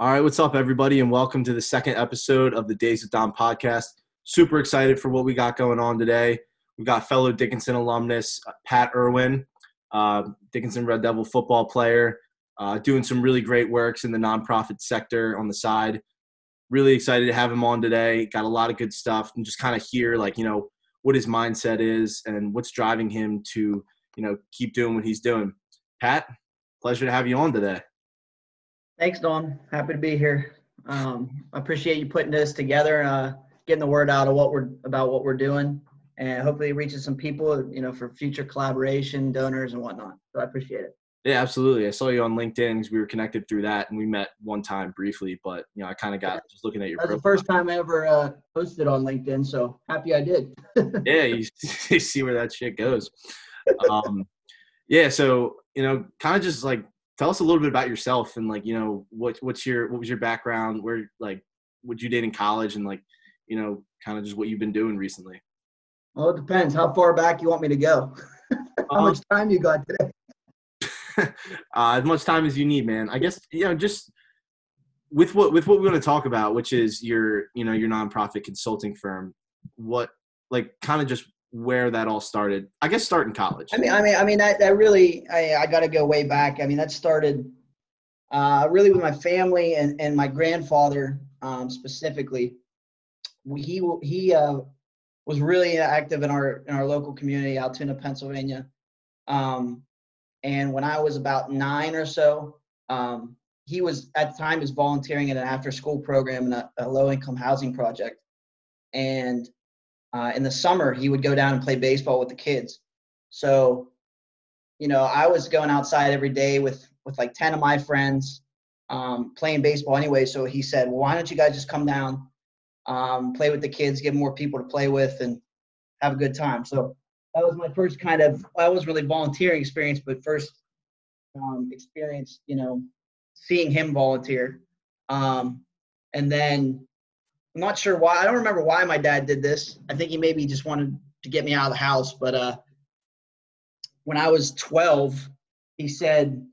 All right, what's up, everybody, and welcome to the second episode of the Days of Dom podcast. Super excited for what we got going on today. We got fellow Dickinson alumnus uh, Pat Irwin, uh, Dickinson Red Devil football player, uh, doing some really great works in the nonprofit sector on the side. Really excited to have him on today. Got a lot of good stuff, and just kind of hear like you know what his mindset is and what's driving him to you know keep doing what he's doing. Pat, pleasure to have you on today. Thanks, Don. Happy to be here. Um, I appreciate you putting this together, uh, getting the word out of what we're about what we're doing, and hopefully reaching some people, you know, for future collaboration, donors, and whatnot. So I appreciate it. Yeah, absolutely. I saw you on LinkedIn because we were connected through that, and we met one time briefly. But you know, I kind of got just looking at your. That's the first time I ever uh, posted on LinkedIn, so happy I did. yeah, you, you see where that shit goes. Um, yeah, so you know, kind of just like tell us a little bit about yourself and like you know what what's your what was your background? Where like what you did in college and like you know kind of just what you've been doing recently? Well it depends. How far back you want me to go? How um, much time you got today? Uh, as much time as you need man. I guess you know just with what with what we want to talk about which is your you know your nonprofit consulting firm what like kind of just where that all started. I guess start in college. I mean, I mean, I mean that that really I, I got to go way back. I mean, that started uh, really with my family and and my grandfather um, specifically. He he uh, was really active in our in our local community, Altoona, Pennsylvania. Um, and when I was about nine or so, um, he was at the time was volunteering in an after school program in a, a low income housing project, and uh, in the summer he would go down and play baseball with the kids. So you know i was going outside every day with with like 10 of my friends um, playing baseball anyway. So he said well why don't you guys just come down um, play with the kids get more people to play with and have a good time. So that was my first kind of well, was really volunteering experience but first um, experience you know seeing him volunteer. Um, and then I'm not sure why. I don't remember why my dad did this. I think he maybe just wanted to get me out of the house. But uh, when I was 12, he said,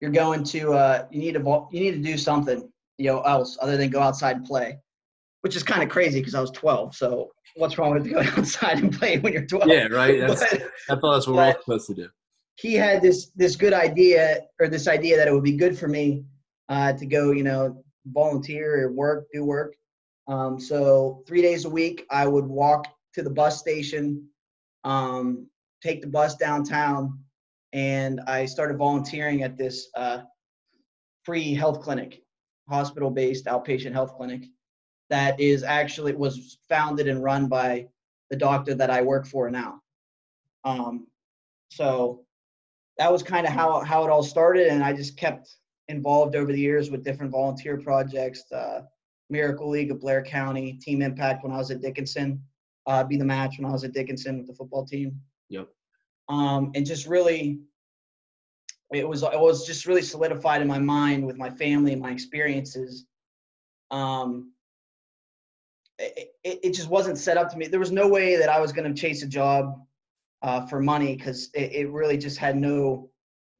"You're going to uh, you need to you need to do something, you know, else other than go outside and play," which is kind of crazy because I was 12. So what's wrong with going outside and play when you're 12? Yeah, right. That's, but, I thought that's what we're all supposed to do. He had this this good idea or this idea that it would be good for me uh, to go, you know, volunteer or work, do work um, so three days a week, I would walk to the bus station, um, take the bus downtown, and I started volunteering at this uh, free health clinic, hospital-based outpatient health clinic that is actually was founded and run by the doctor that I work for now. Um, so that was kind of how how it all started, and I just kept involved over the years with different volunteer projects. Uh, Miracle League of Blair County, Team Impact when I was at Dickinson, uh, be the match when I was at Dickinson with the football team. Yep. Um, and just really, it was it was just really solidified in my mind with my family and my experiences. Um, it, it, it just wasn't set up to me. There was no way that I was going to chase a job uh, for money because it, it really just had no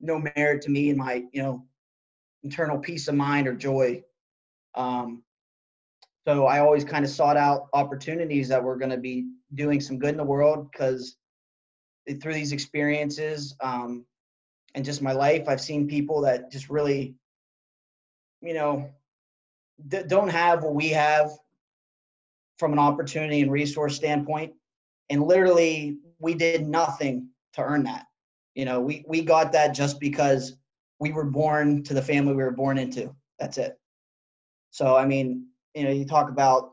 no merit to me and my you know internal peace of mind or joy. Um, so I always kind of sought out opportunities that were going to be doing some good in the world because through these experiences um, and just my life, I've seen people that just really, you know, d- don't have what we have from an opportunity and resource standpoint. And literally, we did nothing to earn that. You know, we, we got that just because we were born to the family we were born into. That's it. So, I mean, you know you talk about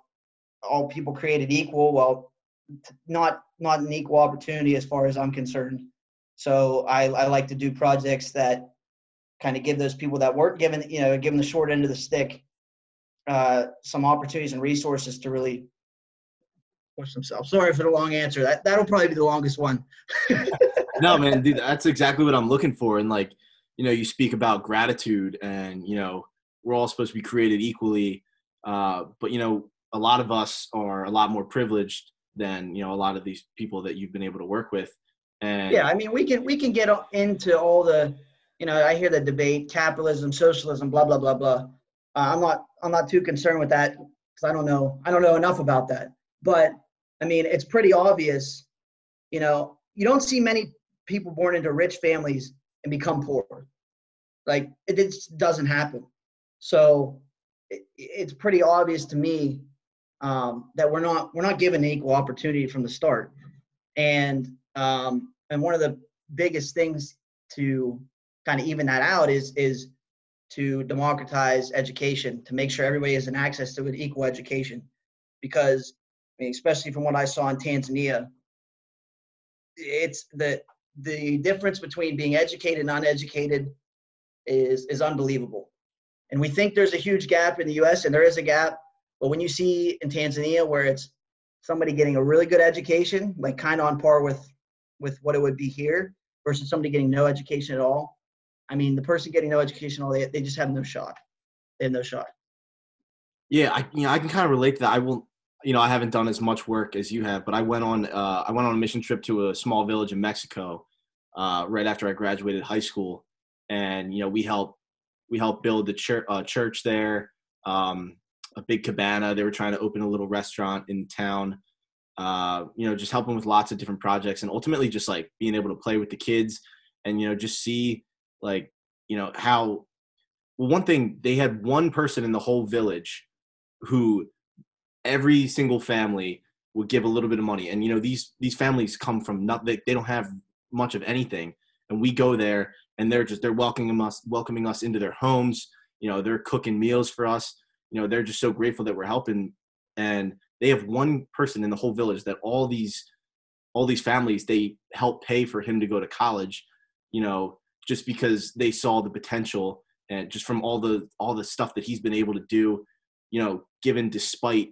all people created equal. Well not not an equal opportunity as far as i'm concerned. So i, I like to do projects that kind of give those people that weren't given you know given the short end of the stick uh, some opportunities and resources to really push themselves. Sorry for the long answer. That that'll probably be the longest one. No man dude that's exactly what i'm looking for. And like you know you speak about gratitude and you know we're all supposed to be created equally uh, but you know, a lot of us are a lot more privileged than you know a lot of these people that you've been able to work with. And yeah, I mean, we can we can get into all the, you know, I hear the debate, capitalism, socialism, blah blah blah blah. Uh, I'm not I'm not too concerned with that because I don't know I don't know enough about that. But I mean, it's pretty obvious. You know, you don't see many people born into rich families and become poor. Like it just doesn't happen. So it, it's pretty obvious to me um, that we're not we're not given equal opportunity from the start. And um, and one of the biggest things to kind of even that out is is to democratize education to make sure everybody has an access to an equal education because I mean, especially from what I saw in Tanzania, it's the the difference between being educated and uneducated is is unbelievable. And we think there's a huge gap in the US and there is a gap, but when you see in Tanzania where it's somebody getting a really good education, like kind of on par with with what it would be here versus somebody getting no education at all. I mean, the person getting no education, all they they just have no shot. They have no shot. Yeah, I you know I can kind of relate to that. I will, you know, I haven't done as much work as you have, but I went on uh, I went on a mission trip to a small village in Mexico uh, right after I graduated high school, and you know we helped we helped build the church uh, church there, um, a big cabana. They were trying to open a little restaurant in town. Uh, you know, just helping with lots of different projects, and ultimately just like being able to play with the kids, and you know, just see like you know how well one thing they had one person in the whole village who every single family would give a little bit of money and you know these these families come from not they, they don't have much of anything and we go there and they're just they're welcoming us welcoming us into their homes. You know they're cooking meals for us. You know they're just so grateful that we're helping. And they have one person in the whole village that all these all these families they help pay for him to go to college you know just because they saw the potential and just from all the all the stuff that he's been able to do you know given despite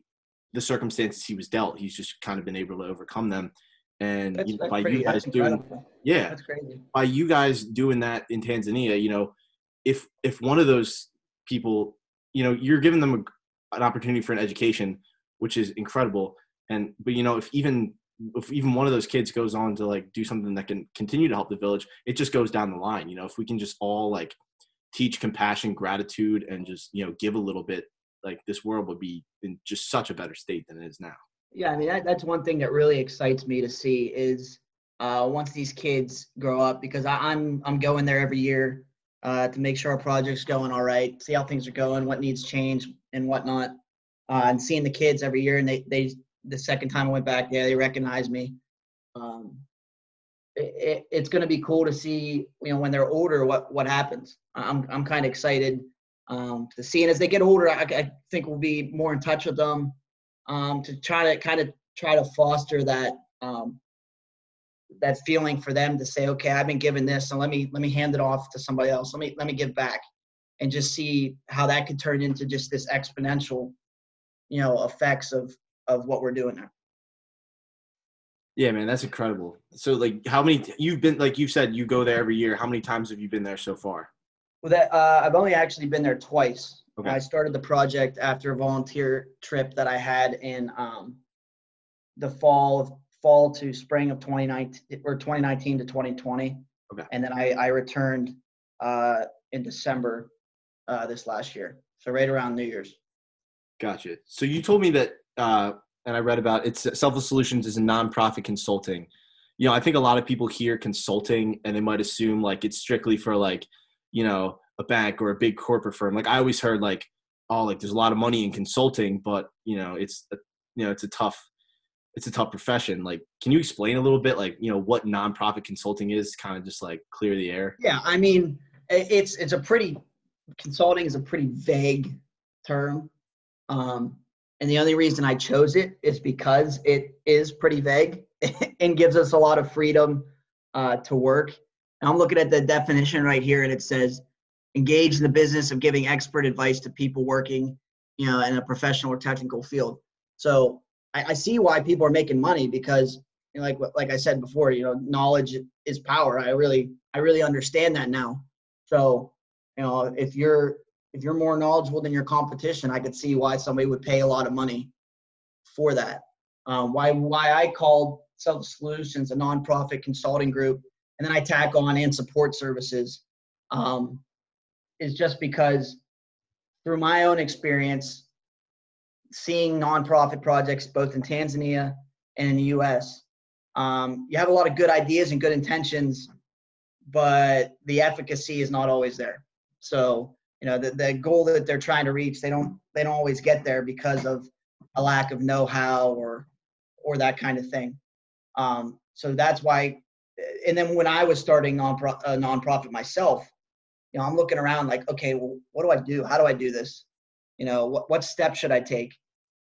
the circumstances he was dealt he's just kind of been able to overcome them and That's, you know, that's by pretty, you guys doing incredible. yeah That's crazy. by you guys doing that in Tanzania, you know, if if one of those people, you know, you're giving them a, an opportunity for an education, which is incredible, and but you know, if even if even one of those kids goes on to like do something that can continue to help the village, it just goes down the line. You know, if we can just all like teach compassion, gratitude, and just you know give a little bit, like this world would be in just such a better state than it is now. Yeah, I mean that, that's one thing that really excites me to see is uh, once these kids grow up because I, I'm I'm going there every year uh, to make sure our project's going all right, see how things are going, what needs change and whatnot, uh, and seeing the kids every year and they they the second time I went back yeah, they recognize me. Um, it, it, it's going to be cool to see you know when they're older what what happens. I'm I'm kind of excited um, to see and as they get older I, I think we'll be more in touch with them um, to try to kind of try to foster that um, that feeling for them to say, okay, I've been given this, so let me let me hand it off to somebody else. Let me let me give back, and just see how that could turn into just this exponential, you know, effects of of what we're doing there. Yeah, man, that's incredible. So, like, how many you've been? Like you said, you go there every year. How many times have you been there so far? Well, that uh, I've only actually been there twice. Okay. I started the project after a volunteer trip that I had in um, the fall of fall to spring of 2019 or 2019 to 2020. Okay. And then I, I returned uh, in December uh, this last year. So right around New Year's. Gotcha. So you told me that, uh, and I read about it's Selfless Solutions is a nonprofit consulting. You know, I think a lot of people hear consulting and they might assume like it's strictly for like, you know, a bank or a big corporate firm. Like I always heard like, oh, like there's a lot of money in consulting, but you know, it's a, you know, it's a tough, it's a tough profession. Like, can you explain a little bit, like, you know, what nonprofit consulting is? Kind of just like clear the air. Yeah, I mean, it's it's a pretty consulting is a pretty vague term, um, and the only reason I chose it is because it is pretty vague and gives us a lot of freedom uh, to work. And I'm looking at the definition right here, and it says engage in the business of giving expert advice to people working, you know, in a professional or technical field. So I, I see why people are making money because, you know, like like I said before, you know, knowledge is power. I really I really understand that now. So, you know, if you're if you're more knowledgeable than your competition, I could see why somebody would pay a lot of money for that. Um, why why I called Self Solutions a nonprofit consulting group, and then I tack on and support services, um, is just because through my own experience, seeing nonprofit projects both in Tanzania and in the U.S., um, you have a lot of good ideas and good intentions, but the efficacy is not always there. So you know the, the goal that they're trying to reach, they don't they don't always get there because of a lack of know-how or or that kind of thing. Um, so that's why. And then when I was starting non a uh, nonprofit myself, you know, I'm looking around like, okay, well, what do I do? How do I do this? You know, what what steps should I take?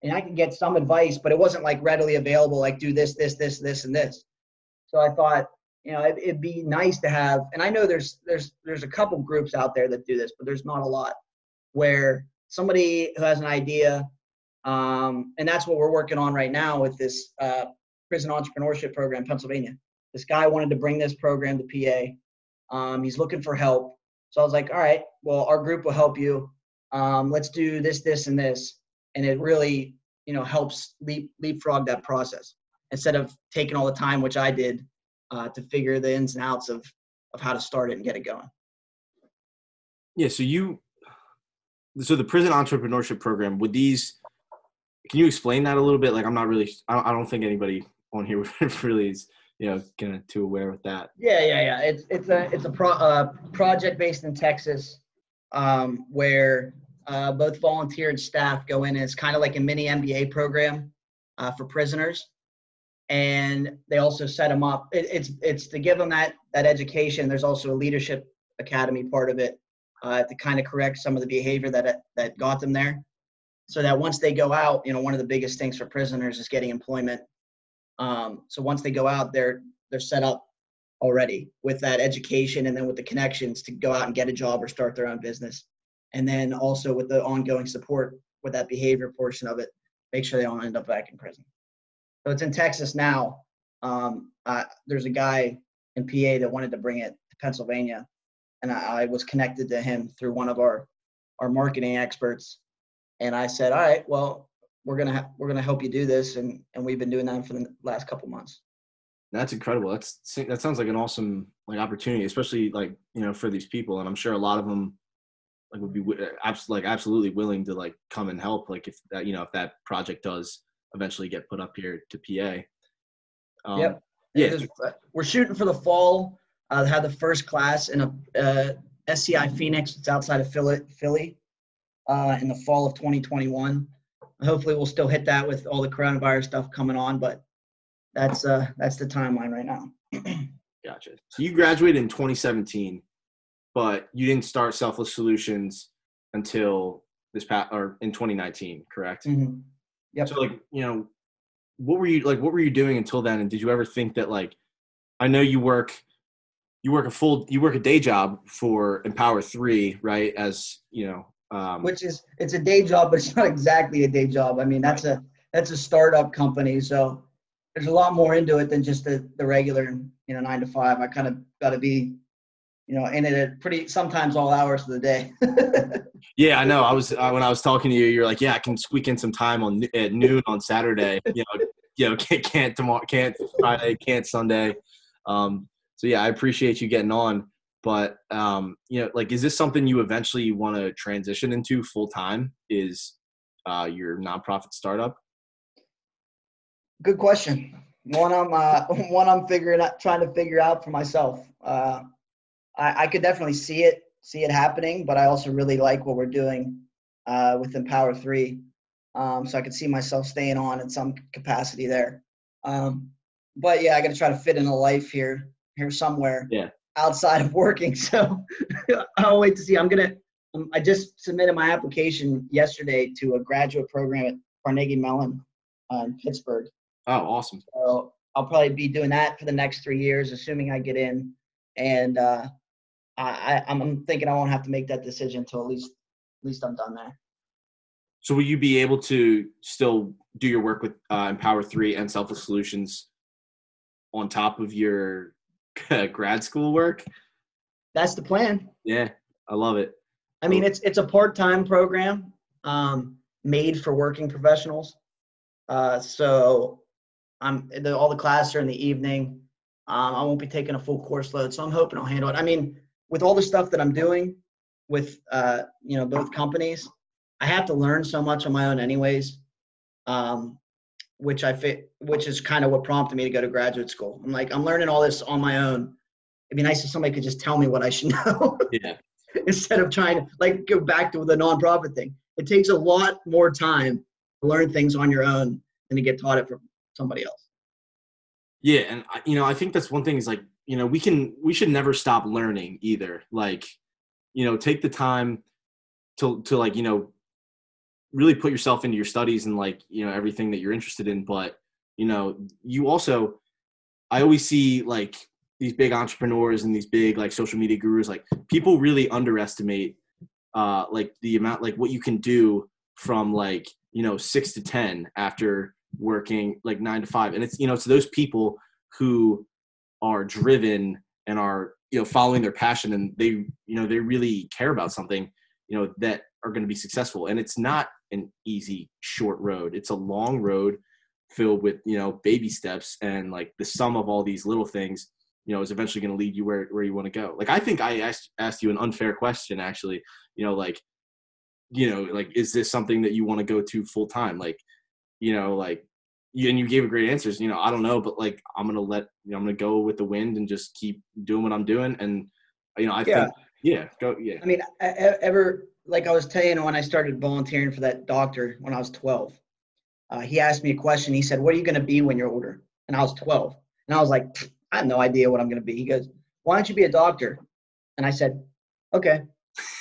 And I could get some advice, but it wasn't like readily available. Like do this, this, this, this, and this. So I thought, you know, it, it'd be nice to have. And I know there's there's there's a couple groups out there that do this, but there's not a lot where somebody who has an idea um, and that's what we're working on right now with this uh, prison entrepreneurship program, Pennsylvania. This guy wanted to bring this program to PA. Um, he's looking for help. So I was like, all right, well, our group will help you. Um, let's do this, this, and this. And it really, you know, helps leap, leapfrog that process instead of taking all the time, which I did, uh, to figure the ins and outs of of how to start it and get it going. Yeah. So you, so the prison entrepreneurship program, would these can you explain that a little bit? Like, I'm not really, I don't, I don't think anybody on here really is, you know, kind of too aware with that. Yeah, yeah, yeah. It's it's a it's a pro, uh, project based in Texas, um, where uh, both volunteer and staff go in. it's kind of like a mini MBA program uh, for prisoners, and they also set them up. It, it's it's to give them that that education. There's also a leadership academy part of it uh, to kind of correct some of the behavior that that got them there so that once they go out, you know, one of the biggest things for prisoners is getting employment. Um, so once they go out, they're they're set up already with that education and then with the connections to go out and get a job or start their own business, and then also with the ongoing support with that behavior portion of it, make sure they don't end up back in prison. So it's in Texas now. Um, uh, there's a guy in PA that wanted to bring it to Pennsylvania, and I, I was connected to him through one of our our marketing experts and I said, all right, well, we're gonna ha- we're gonna help you do this, and and we've been doing that for the last couple months. That's incredible. That's that sounds like an awesome like opportunity, especially like you know for these people, and I'm sure a lot of them like would be absolutely like absolutely willing to like come and help. Like if that you know if that project does eventually get put up here to PA. Um, yep. Yeah. Uh, we're shooting for the fall. I uh, have the first class in a uh, SCI Phoenix. It's outside of Philly. Philly uh, in the fall of 2021. Hopefully, we'll still hit that with all the coronavirus stuff coming on, but that's uh, that's the timeline right now. gotcha. So you graduated in 2017, but you didn't start Selfless Solutions until this past or in 2019, correct? Mm-hmm. Yep. So like you know, what were you like? What were you doing until then? And did you ever think that like, I know you work you work a full you work a day job for empower 3 right as you know um, Which is it's a day job, but it's not exactly a day job. I mean, that's a that's a startup company, so there's a lot more into it than just the the regular you know nine to five. I kind of got to be you know in it at pretty sometimes all hours of the day. yeah, I know. I was uh, when I was talking to you, you're like, yeah, I can squeak in some time on at noon on Saturday. You know, you know, can't can't tomorrow, can't Friday, can't Sunday. Um, so yeah, I appreciate you getting on but um, you know like is this something you eventually want to transition into full time is uh, your nonprofit startup? Good question. One i'm uh, one i'm figuring out trying to figure out for myself. Uh, I, I could definitely see it see it happening but i also really like what we're doing uh, with empower 3 um, so i could see myself staying on in some capacity there. Um, but yeah i got to try to fit in a life here here somewhere. Yeah outside of working. So I'll wait to see. I'm gonna. Um, I just submitted my application yesterday to a graduate program at Carnegie Mellon uh, in Pittsburgh. Oh, awesome! So I'll probably be doing that for the next three years, assuming I get in. And uh, I, I'm thinking I won't have to make that decision until at least at least I'm done there. So will you be able to still do your work with uh, Empower Three and Selfless Solutions on top of your grad school work. That's the plan. Yeah, I love it. I mean, it's it's a part time program um, made for working professionals. Uh, so I'm the, all the classes are in the evening. Um, I won't be taking a full course load, so I'm hoping I'll handle it. I mean, with all the stuff that I'm doing with uh, you know both companies, I have to learn so much on my own, anyways. Um, which I fit, which is kind of what prompted me to go to graduate school. I'm like, I'm learning all this on my own. It'd be nice if somebody could just tell me what I should know. Yeah. Instead of trying to like go back to the nonprofit thing. It takes a lot more time to learn things on your own than to get taught it from somebody else. Yeah, and I- you know, I think that's one thing is like, you know, we can we should never stop learning either. Like, you know, take the time to to like, you know, really put yourself into your studies and like, you know, everything that you're interested in, but you know, you also I always see like these big entrepreneurs and these big like social media gurus like people really underestimate uh like the amount like what you can do from like, you know, 6 to 10 after working like 9 to 5 and it's you know, it's those people who are driven and are you know following their passion and they you know they really care about something you know that are going to be successful. And it's not an easy short road. It's a long road filled with you know baby steps and like the sum of all these little things you know is eventually going to lead you where where you want to go. Like i think i asked asked you an unfair question actually you know like you know like is this something that you want to go to full time like you know like you, and you gave a great answers you know i don't know but like i'm gonna let you know i'm gonna go with the wind and just keep doing what i'm doing and you know i Yeah. think yeah go yeah. I mean, ever like I was telling you when I started volunteering for that doctor when I was 12, uh, he asked me a question. He said, "What are you going to be when you're older?" And I was 12, and I was like, "I have no idea what I'm going to be." He goes, "Why don't you be a doctor?" And I said, "Okay,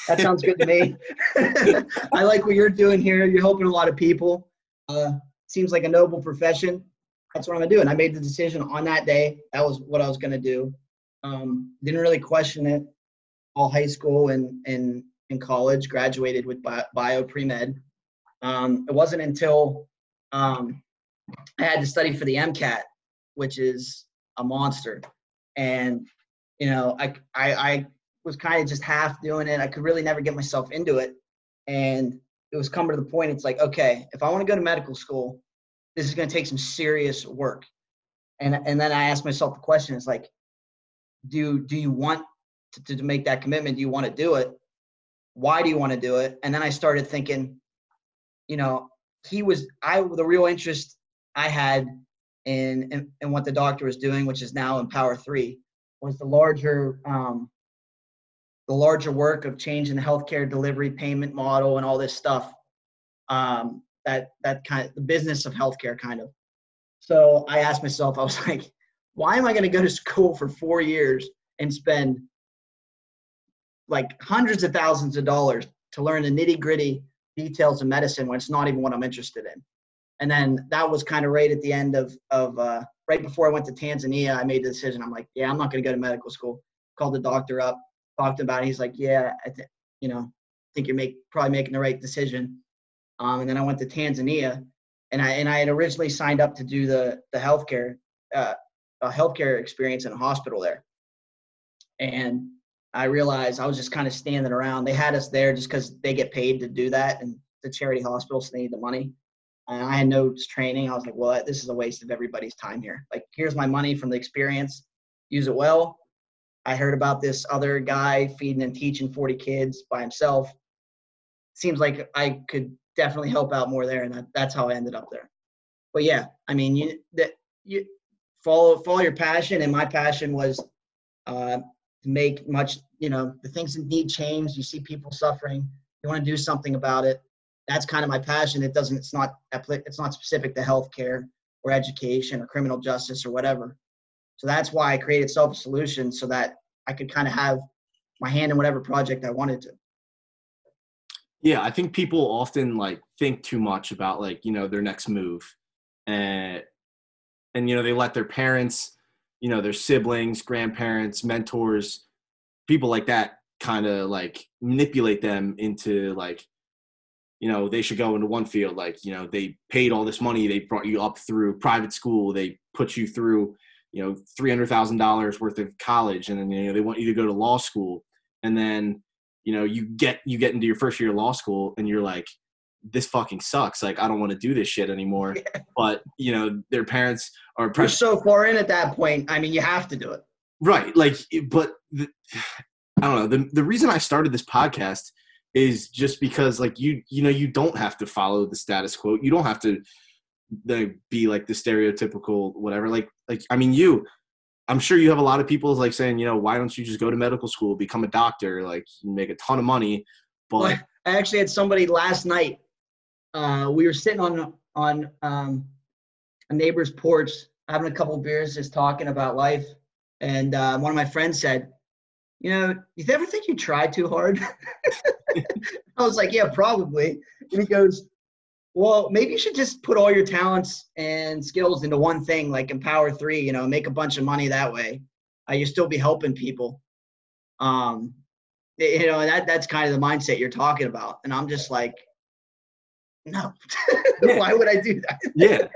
that sounds good to me. I like what you're doing here. You're helping a lot of people. Uh, seems like a noble profession. That's what I'm gonna do." And I made the decision on that day. That was what I was gonna do. Um, didn't really question it all high school and and in college. Graduated with bio, bio pre med. Um, it wasn't until um, I had to study for the MCAT, which is a monster, and you know I I, I was kind of just half doing it. I could really never get myself into it, and it was coming to the point. It's like okay, if I want to go to medical school, this is going to take some serious work. And and then I asked myself the question: It's like, do do you want to, to make that commitment? Do you want to do it? Why do you want to do it? And then I started thinking, you know, he was I the real interest I had in in, in what the doctor was doing, which is now Empower Three, was the larger um, the larger work of changing the healthcare delivery payment model and all this stuff. Um, that that kind of the business of healthcare kind of. So I asked myself, I was like, why am I going to go to school for four years and spend like hundreds of thousands of dollars to learn the nitty gritty details of medicine when it's not even what I'm interested in. And then that was kind of right at the end of of uh, right before I went to Tanzania. I made the decision. I'm like, yeah, I'm not going to go to medical school. Called the doctor up, talked about it. He's like, yeah, I th- you know, think you're make probably making the right decision. Um, and then I went to Tanzania, and I and I had originally signed up to do the the healthcare uh, a healthcare experience in a hospital there. And I realized I was just kind of standing around. They had us there just because they get paid to do that, and the charity hospital, so they need the money. And I had no training. I was like, well, this is a waste of everybody's time here. Like, here's my money from the experience. Use it well. I heard about this other guy feeding and teaching 40 kids by himself. Seems like I could definitely help out more there, and that, that's how I ended up there. But yeah, I mean, you that you follow follow your passion, and my passion was uh, to make much. You know, the things that need change. You see people suffering. You want to do something about it. That's kind of my passion. It doesn't. It's not. It's not specific to healthcare or education or criminal justice or whatever. So that's why I created Self Solutions so that I could kind of have my hand in whatever project I wanted to. yeah i think people often like think too much about like you know their next move and and you know they let their parents you know their siblings grandparents mentors people like that kind of like manipulate them into like you know they should go into one field like you know they paid all this money they brought you up through private school they put you through you know $300000 worth of college and then you know they want you to go to law school. And then you know you get you get into your first year of law school and you're like this fucking sucks like i don't want to do this shit anymore but you know their parents are You're so far in at that point. I mean, you have to do it. right like but the, i don't know the, the reason i started this podcast is just because like you you know you don't have to follow the status quo. You don't have to be like the stereotypical whatever. Like like I mean you I'm sure you have a lot of people like saying, you know, why don't you just go to medical school, become a doctor, like make a ton of money. But Well, I actually had somebody last night. Uh, we were sitting on on um, a neighbor's porch, having a couple beers, just talking about life. And uh, one of my friends said, "You know, you ever think you try too hard?" I was like, "Yeah, probably." And he goes, "Well, maybe you should just put all your talents and skills into one thing, like Empower Three. You know, make a bunch of money that way. Uh, you'll still be helping people." Um, you know that that's kind of the mindset you're talking about and i'm just like no Yeah. why would i do that yeah.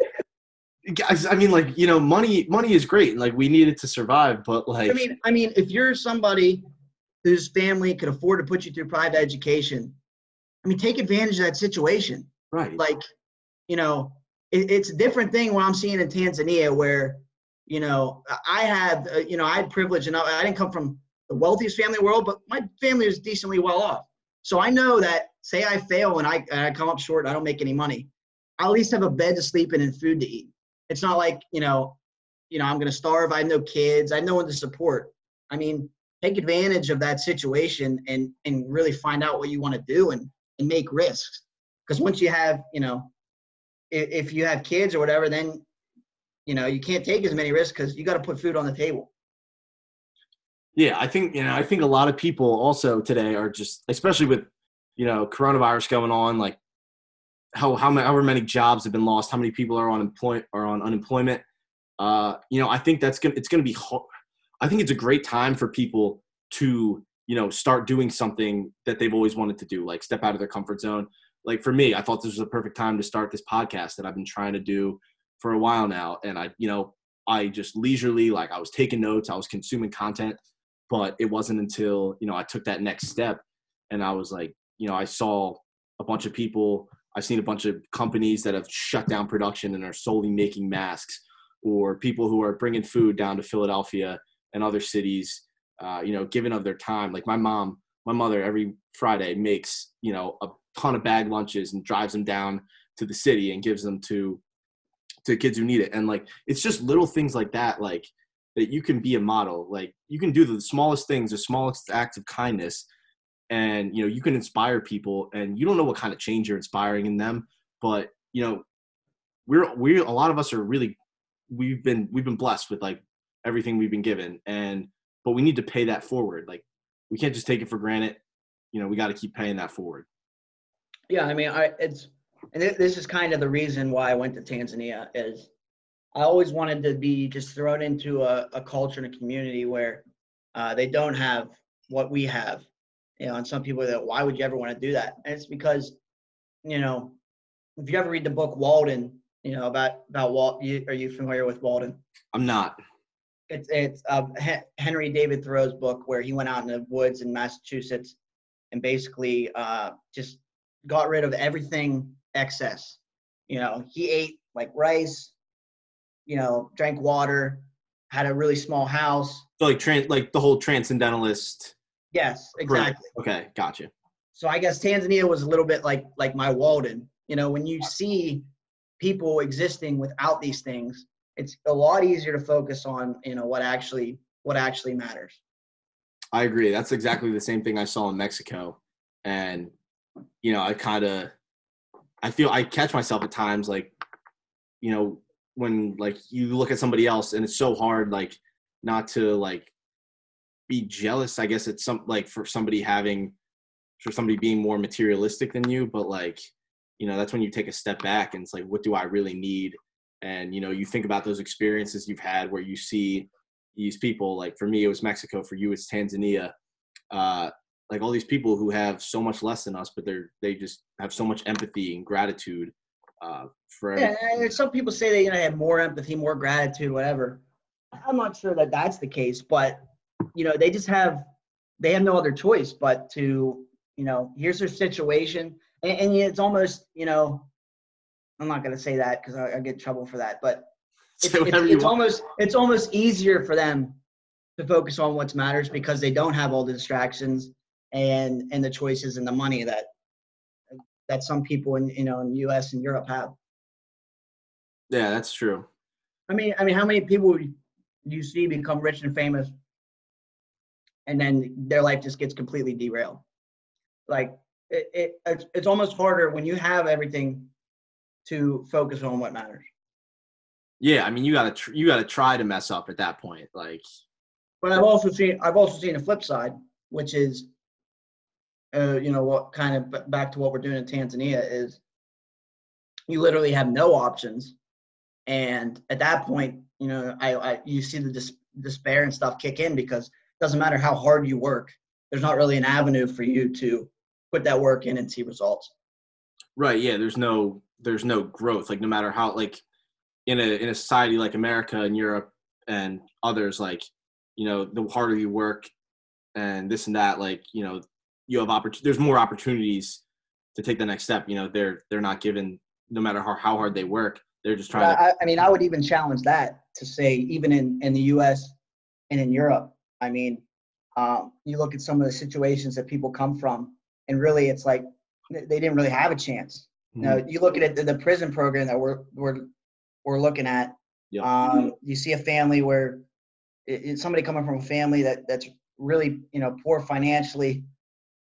Guys, I mean, like you know, money money is great, and like we need it to survive. But like, i mean i mean if you're somebody whose family could afford to put you through private education i mean take advantage of that situation right? like you know it, it's a different thing what i'm seeing in tanzania where you know i have uh, you know i had privilege enough i didn't come from the wealthiest family in the world but my family was decently well off so i know that say i fail and i, and I come up short i don't make any money i at least have a bed to sleep in and food to eat. It's not like you know you know i'm going to starve i have no kids i have no one to support. I mean take advantage of that situation and and really find out what you want to do and and make risks. Because once you have you know if, if you have kids or whatever then you know you can't take as many risks because you got to put food on the table Yeah, I think you know. I think a lot of people also today are just, especially with you know coronavirus going on, like how how many, however many jobs have been lost, how many people are on employment are on unemployment. Uh, you know, I think that's gonna it's gonna be. hard. I think it's a great time for people to you know start doing something that they've always wanted to do, like step out of their comfort zone. Like for me, I thought this was a perfect time to start this podcast that I've been trying to do for a while now, and I you know I just leisurely like I was taking notes, I was consuming content but it wasn't until you know i took that next step and i was like you know i saw a bunch of people i've seen a bunch of companies that have shut down production and are solely making masks or people who are bringing food down to philadelphia and other cities uh, you know giving of their time. Like my mom my mother every friday makes you know a ton of bag lunches and drives them down to the city and gives them to to kids who need it. And like it's just little things like that like that you can be a model. Like you can do the smallest things the smallest acts of kindness and you know you can inspire people and you don't know what kind of change you're inspiring in them but you know we're we a lot of us are really we've been we've been blessed with like everything we've been given and but we need to pay that forward. Like we can't just take it for granted. You know we got to keep paying that forward. Yeah i mean i it's and this is kind of the reason why i went to tanzania is i always wanted to be just thrown into a, a culture and a community where uh, they don't have what we have you know and some people are that why would you ever want to do that? And it's because you know if you ever read the book walden you know about about walt you, are you familiar with walden? I'm not. It's it's uh, Hen- Henry David Thoreau's book where he went out in the woods in Massachusetts and basically uh, just got rid of everything excess. You know, he ate like rice, you know, drank water, had a really small house. so like tran like the whole transcendentalist Yes, Right. exactly. okay gotcha So I guess Tanzania was a little bit like like my Walden. You know, when you see people existing without these things, it's a lot easier to focus on you know what actually what actually matters. I agree. That's exactly the same thing I saw in Mexico. And, you know, I kind of, I feel I catch myself at times like, you know, when like you look at somebody else and it's so hard, like, not to like be jealous, I guess it's some like for somebody having, for somebody being more materialistic than you, but like, you know, that's when you take a step back and it's like, what do I really need? And, you know, you think about those experiences you've had where you see these people like for me it was mexico for you it's tanzania uh like all these people who have so much less than us but they're they just have so much empathy and gratitude uh for Yeah, and some people say they you know have more empathy, more gratitude, whatever. I'm not sure that that's the case, but you know they just have they have no other choice but to you know here's their situation, and, and it's almost you know I'm not gonna say that because I, I get in trouble for that, but it's, it's, it's almost it's almost easier for them to focus on what matters because they don't have all the distractions and and the choices and the money that that some people in you know in the U.S. and Europe have. Yeah, that's true. I mean, I mean, how many people you see become rich and famous, and then their life just gets completely derailed? Like it, it it's, it's almost harder when you have everything to focus on what matters. Yeah, I mean, you gotta tr- you gotta try to mess up at that point, like. But I've also seen I've also seen a flip side, which is, uh, you know, what kind of back to what we're doing in Tanzania is, you literally have no options, and at that point, you know, I, I you see the dis- despair and stuff kick in because it doesn't matter how hard you work, there's not really an avenue for you to put that work in and see results. Right. Yeah. There's no there's no growth. Like no matter how like in a in a society like America and Europe and others, like you know, the harder you work and this and that, like you know, you have opportunity. There's more opportunities to take the next step. You know, they're they're not given no matter how how hard they work. They're just trying. I, I mean, I would even challenge that to say even in in the U.S. and in Europe. I mean, um, you look at some of the situations that people come from, and really, it's like they didn't really have a chance. Mm-hmm. You know, you look at it, the, the prison program that we're we're we're looking at. Yep. Um, you see a family where it, it's somebody coming from a family that that's really you know poor financially,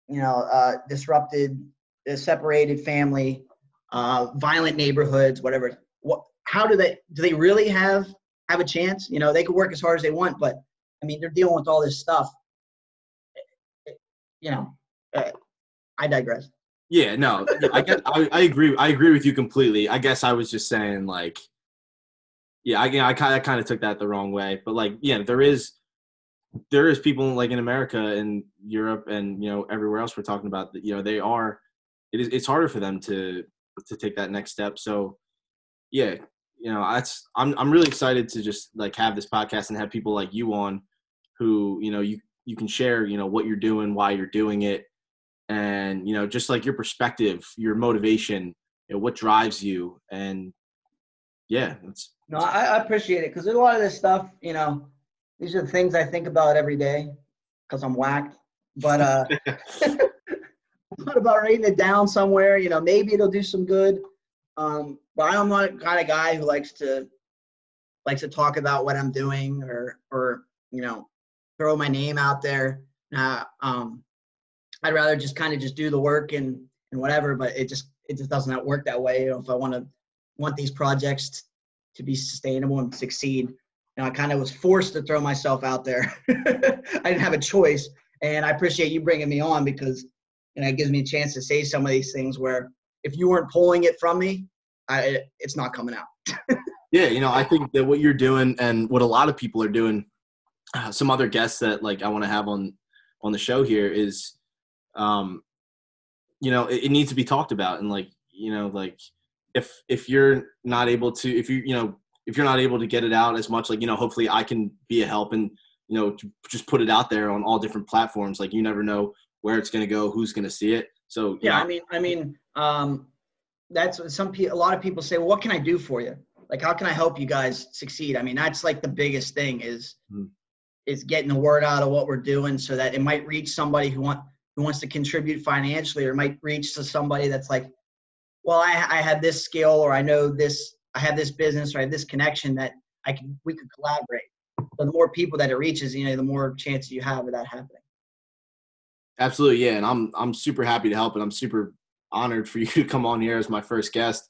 you know, uh, disrupted, a separated family, uh, violent neighborhoods, whatever. What? How do they? Do they really have have a chance? You know, they could work as hard as they want, but I mean, they're dealing with all this stuff. You know, uh, I digress. Yeah, no, I get, I, I agree. I agree with you completely. I guess I was just saying like, yeah, I, I kind of kind of took that the wrong way, but like, yeah, there is, there is people like in America and Europe and you know everywhere else we're talking about that you know they are, it is it's harder for them to to take that next step. So, yeah, you know, that's I'm I'm really excited to just like have this podcast and have people like you on, who you know you you can share you know what you're doing, why you're doing it, and you know just like your perspective your motivation you know, what drives you and yeah it's no i, I appreciate it because a lot of this stuff you know these are the things i think about every day because i'm whacked but uh thought about writing it down somewhere you know maybe it'll do some good um but i'm not the kind of guy who likes to likes to talk about what i'm doing or or you know throw my name out there uh, um I'd rather just kind of just do the work and and whatever. But it just it just doesn't work that way. You know, if I want to want these projects to be sustainable and succeed, know, I kind of was forced to throw myself out there. I didn't have a choice, and I appreciate you bringing me on because you know it gives me a chance to say some of these things where if you weren't pulling it from me, I it's not coming out. yeah, you know, I think that what you're doing and what a lot of people are doing, uh, some other guests that like I want to have on on the show here is um, you know, it, it needs to be talked about. And like, you know, like if if you're not able to, if you you know, if you're not able to get it out as much, like you know, hopefully I can be a help and you know, just put it out there on all different platforms. Like you never know where it's going to go, who's going to see it. So yeah, know. I mean, I mean, um, that's what some people. A lot of people say, well, what can I do for you? Like, how can I help you guys succeed? I mean, that's like the biggest thing is mm-hmm. is getting the word out of what we're doing so that it might reach somebody who want who wants to contribute financially or might reach to somebody that's like, well, I, I have this skill or I know this, I have this business or I have this connection that I can, we could collaborate. So the more people that it reaches, you know, the more chance you have of that happening. Absolutely, yeah, and I'm I'm super happy to help, and I'm super honored for you to come on here as my first guest.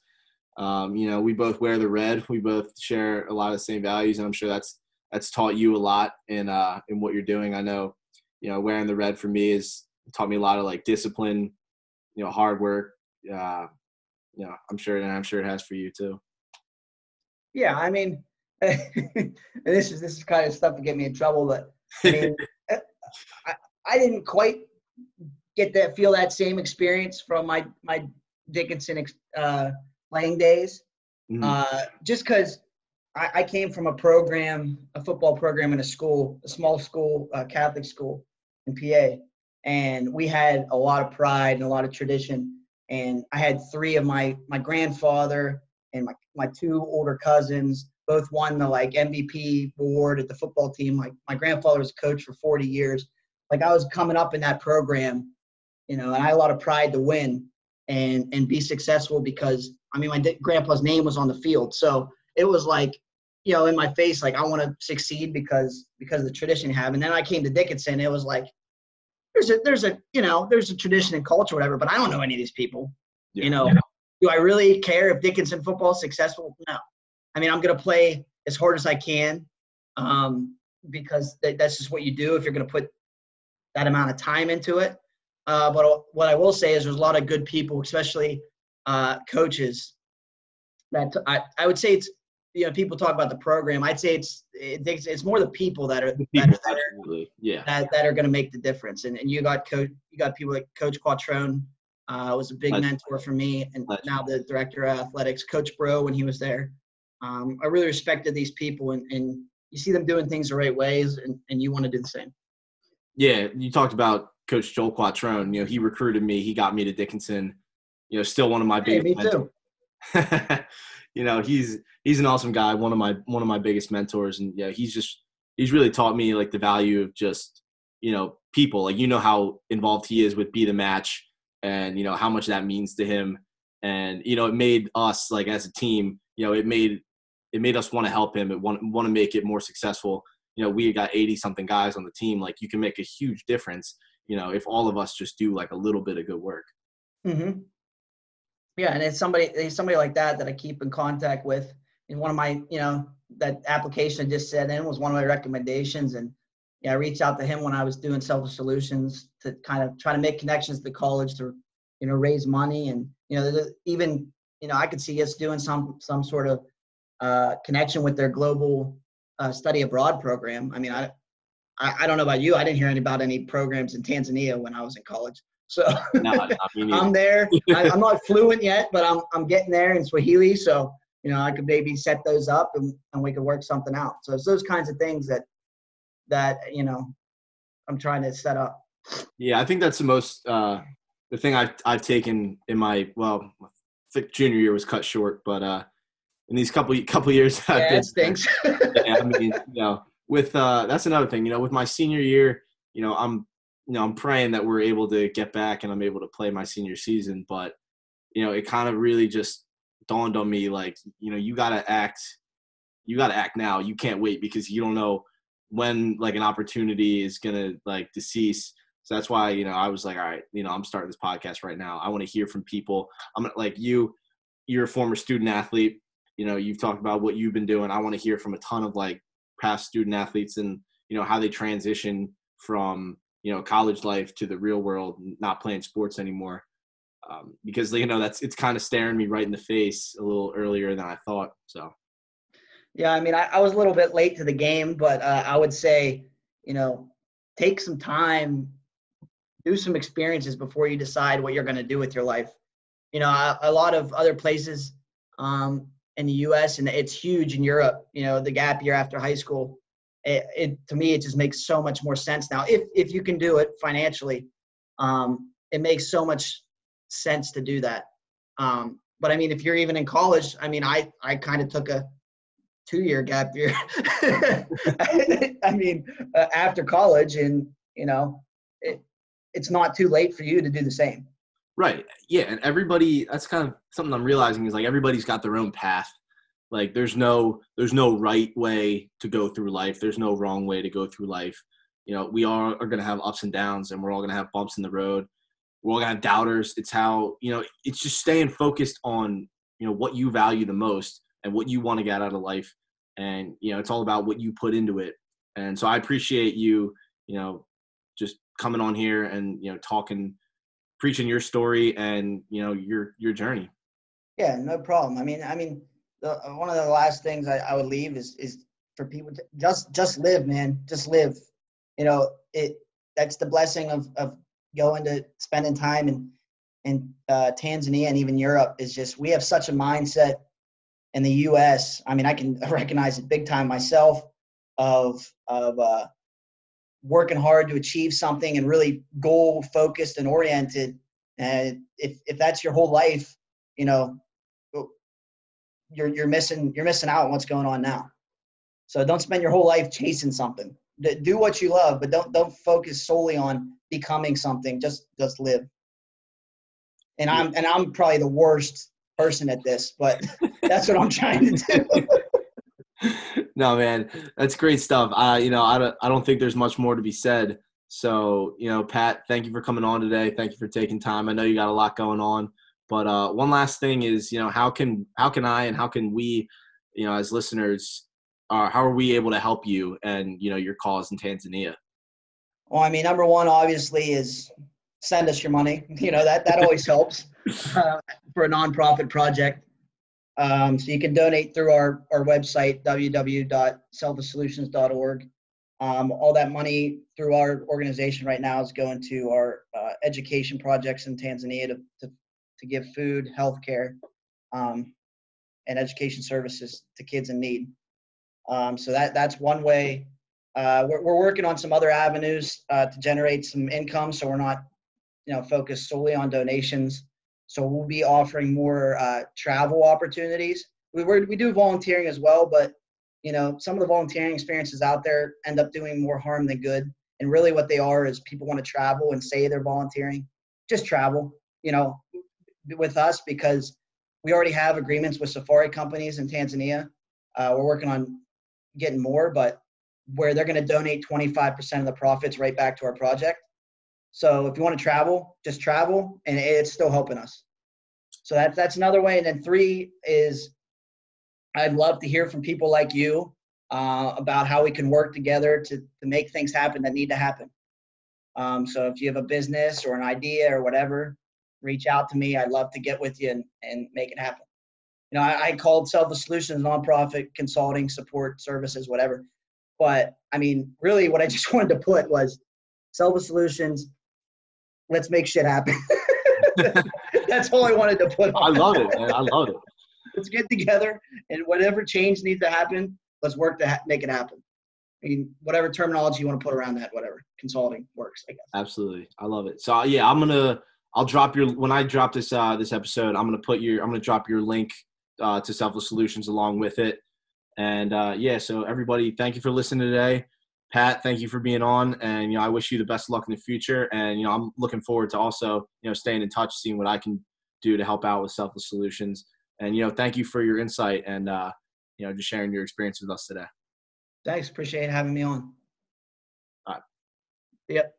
Um, you know, we both wear the red. We both share a lot of the same values, and I'm sure that's that's taught you a lot in uh, in what you're doing. I know, you know, wearing the red for me is taught me a lot of like discipline, you know, hard work. Uh, you know, I'm sure, and I'm sure it has for you too. Yeah, I mean, this is this is kind of stuff to get me in trouble, but I mean, I, I didn't quite get that feel that same experience from my my Dickinson uh, playing days, mm-hmm. uh, just because I, I, came from a program, a football program in a school, a small school, a Catholic school in PA, and we had a lot of pride and a lot of tradition. And I had three of my my grandfather and my my two older cousins both won the like MVP award at the football team. Like my grandfather was a coach for 40 years. like I was coming up in that program, you know, and I had a lot of pride to win and and be successful because I mean my grandpa's name was on the field, so it was like you know in my face like I want to succeed because because of the tradition you have. And then I came to Dickinson, it was like there's a there's a you know there's a tradition and culture whatever, but I don't know any of these people. Yeah. You know, yeah. Do I really care if Dickinson football is successful? No. I mean, I'm gonna play as hard as I can um, because th- that's just what you do if you're gonna put that amount of time into it. Uh, but what I will say is there's a lot of good people, especially uh, coaches. That I, I would say it's you know people talk about the program. I'd say it's it's, it's more the people that are, people, that, are yeah that, that are going to make the difference. And and you got coach you got people like Coach Quattrone uh, was a big mentor for me, and now the director of athletics, Coach Bro, when he was there. Um, I really respected these people, and, and you see them doing things the right ways, and, and you want to do the same. Yeah, you talked about Coach Joel Quattrone. You know, he recruited me. He got me to Dickinson. You know, still one of my hey, biggest. Me too. you know, he's he's an awesome guy. One of my one of my biggest mentors, and yeah, he's just he's really taught me like the value of just you know people. Like you know how involved he is with Be the Match, and you know how much that means to him. And you know, it made us like as a team. You know, it made it made us want to help him. It want want to make it more successful you know, we got 80 something guys on the team. Like you can make a huge difference, you know, if all of us just do like a little bit of good work. Mm-hmm. Yeah. And it's somebody, it's somebody like that that I keep in contact with. And one of my, you know, that application I just said in was one of my recommendations. And yeah, I reached out to him when I was doing Selfless Solutions to kind of try to make connections to college to, you know, raise money. And, you know, even, you know, I could see us doing some, some sort of uh, connection with their global uh, study abroad program. I mean, I, I, I don't know about you. I didn't hear any about any programs in Tanzania when I was in college. So no, I'm there. I, am not fluent yet, but I'm I'm getting there in Swahili. So you know, I could maybe set those up and, and we could work something out. So it's those kinds of things that that you know I'm trying to set up. Yeah, I think that's the most uh, the thing I've I've taken in my well, I think junior year was cut short, but uh, in these couple couple years. Yeah, been, stinks. yeah, I mean, you know, with uh, that's another thing. You know, with my senior year, you know, I'm you know I'm praying that we're able to get back and I'm able to play my senior season. But you know, it kind of really just dawned on me like you know you got to act, you got to act now. You can't wait because you don't know when like an opportunity is gonna like decease. So that's why you know I was like, all right, you know, I'm starting this podcast right now. I want to hear from people. I'm like you. You're a former student athlete you know you've talked about what you've been doing i want to hear from a ton of like past student athletes and you know how they transition from you know college life to the real world not playing sports anymore um, because you know that's it's kind of staring me right in the face a little earlier than i thought so yeah i mean i, I was a little bit late to the game but uh, i would say you know take some time do some experiences before you decide what you're going to do with your life you know a, a lot of other places um, in the U.S. and it's huge in Europe. You know, the gap year after high school. It, it to me, it just makes so much more sense now. If if you can do it financially, um, it makes so much sense to do that. Um, but I mean, if you're even in college, I mean, I I kind of took a two year gap year. I mean, uh, after college, and you know, it, it's not too late for you to do the same. Right. Yeah, and everybody that's kind of something I'm realizing is like everybody's got their own path. Like there's no there's no right way to go through life. There's no wrong way to go through life. You know, we all are going to have ups and downs and we're all going to have bumps in the road. We're all going to have doubters. It's how, you know, it's just staying focused on, you know, what you value the most and what you want to get out of life. And, you know, it's all about what you put into it. And so I appreciate you, you know, just coming on here and, you know, talking preaching your story and you know your your journey. Yeah, no problem. I mean, I mean, the, one of the last things I, I would leave is is for people to just just live, man. Just live. You know, it that's the blessing of of going to spending time in in uh, Tanzania and even Europe is just we have such a mindset in the U.S. I mean, I can recognize it big time myself of of uh, working hard to achieve something and really goal focused and oriented and if if that's your whole life you know you're you're missing you're missing out on what's going on now so don't spend your whole life chasing something do what you love, but don't don't focus solely on becoming something. Just just live. And I'm and I'm probably the worst person at this, but that's what I'm trying to do. no, man, that's great stuff. Uh, you know, I don't I don't think there's much more to be said. So, you know, Pat, thank you for coming on today. Thank you for taking time. I know you got a lot going on, but uh, one last thing is, you know, how can how can I and how can we, you know, as listeners, uh, how are we able to help you and you know your cause in Tanzania? Well, I mean, number one, obviously, is send us your money. You know that that always helps uh, for a nonprofit project. Um, so you can donate through our our website www.selflesssolutions.org. Um, all that money through our organization right now is going to our uh, education projects in Tanzania to, to, to give food, healthcare, um, and education services to kids in need. Um, so that that's one way. Uh, we're, we're working on some other avenues uh, to generate some income, so we're not, you know, focused solely on donations. So we'll be offering more uh, travel opportunities. We we do volunteering as well, but you know, some of the volunteering experiences out there end up doing more harm than good. And really, what they are is people want to travel and say they're volunteering, just travel. You know, with us because we already have agreements with safari companies in Tanzania. Uh, we're working on getting more, but where they're going to donate 25% of the profits right back to our project. So if you want to travel, just travel, and it's still helping us. So that's that's another way. And then three is, I'd love to hear from people like you uh, about how we can work together to to make things happen that need to happen. Um, so if you have a business or an idea or whatever, reach out to me. I'd love to get with you and, and make it happen you know, I, I called Selfless Solutions nonprofit consulting support services, whatever. But I mean, really, what I just wanted to put was Selfless Solutions. Let's make shit happen. That's all I wanted to put. on. I love it, man. I love it. let's get together and whatever change needs to happen, let's work to ha- make it happen. I mean, whatever terminology you want to put around that, whatever consulting works, I guess. Absolutely, I love it. So yeah, I'm gonna I'll drop your when I drop this uh this episode, I'm gonna put your I'm gonna drop your link uh, to Selfless Solutions along with it. And uh, yeah, so everybody, thank you for listening today. Pat, thank you for being on, and you know I wish you the best luck in the future. And you know I'm looking forward to also you know staying in touch, seeing what I can do to help out with Selfless Solutions. And you know, thank you for your insight and uh, you know just sharing your experience with us today. Thanks, appreciate having me on. All right. Yep.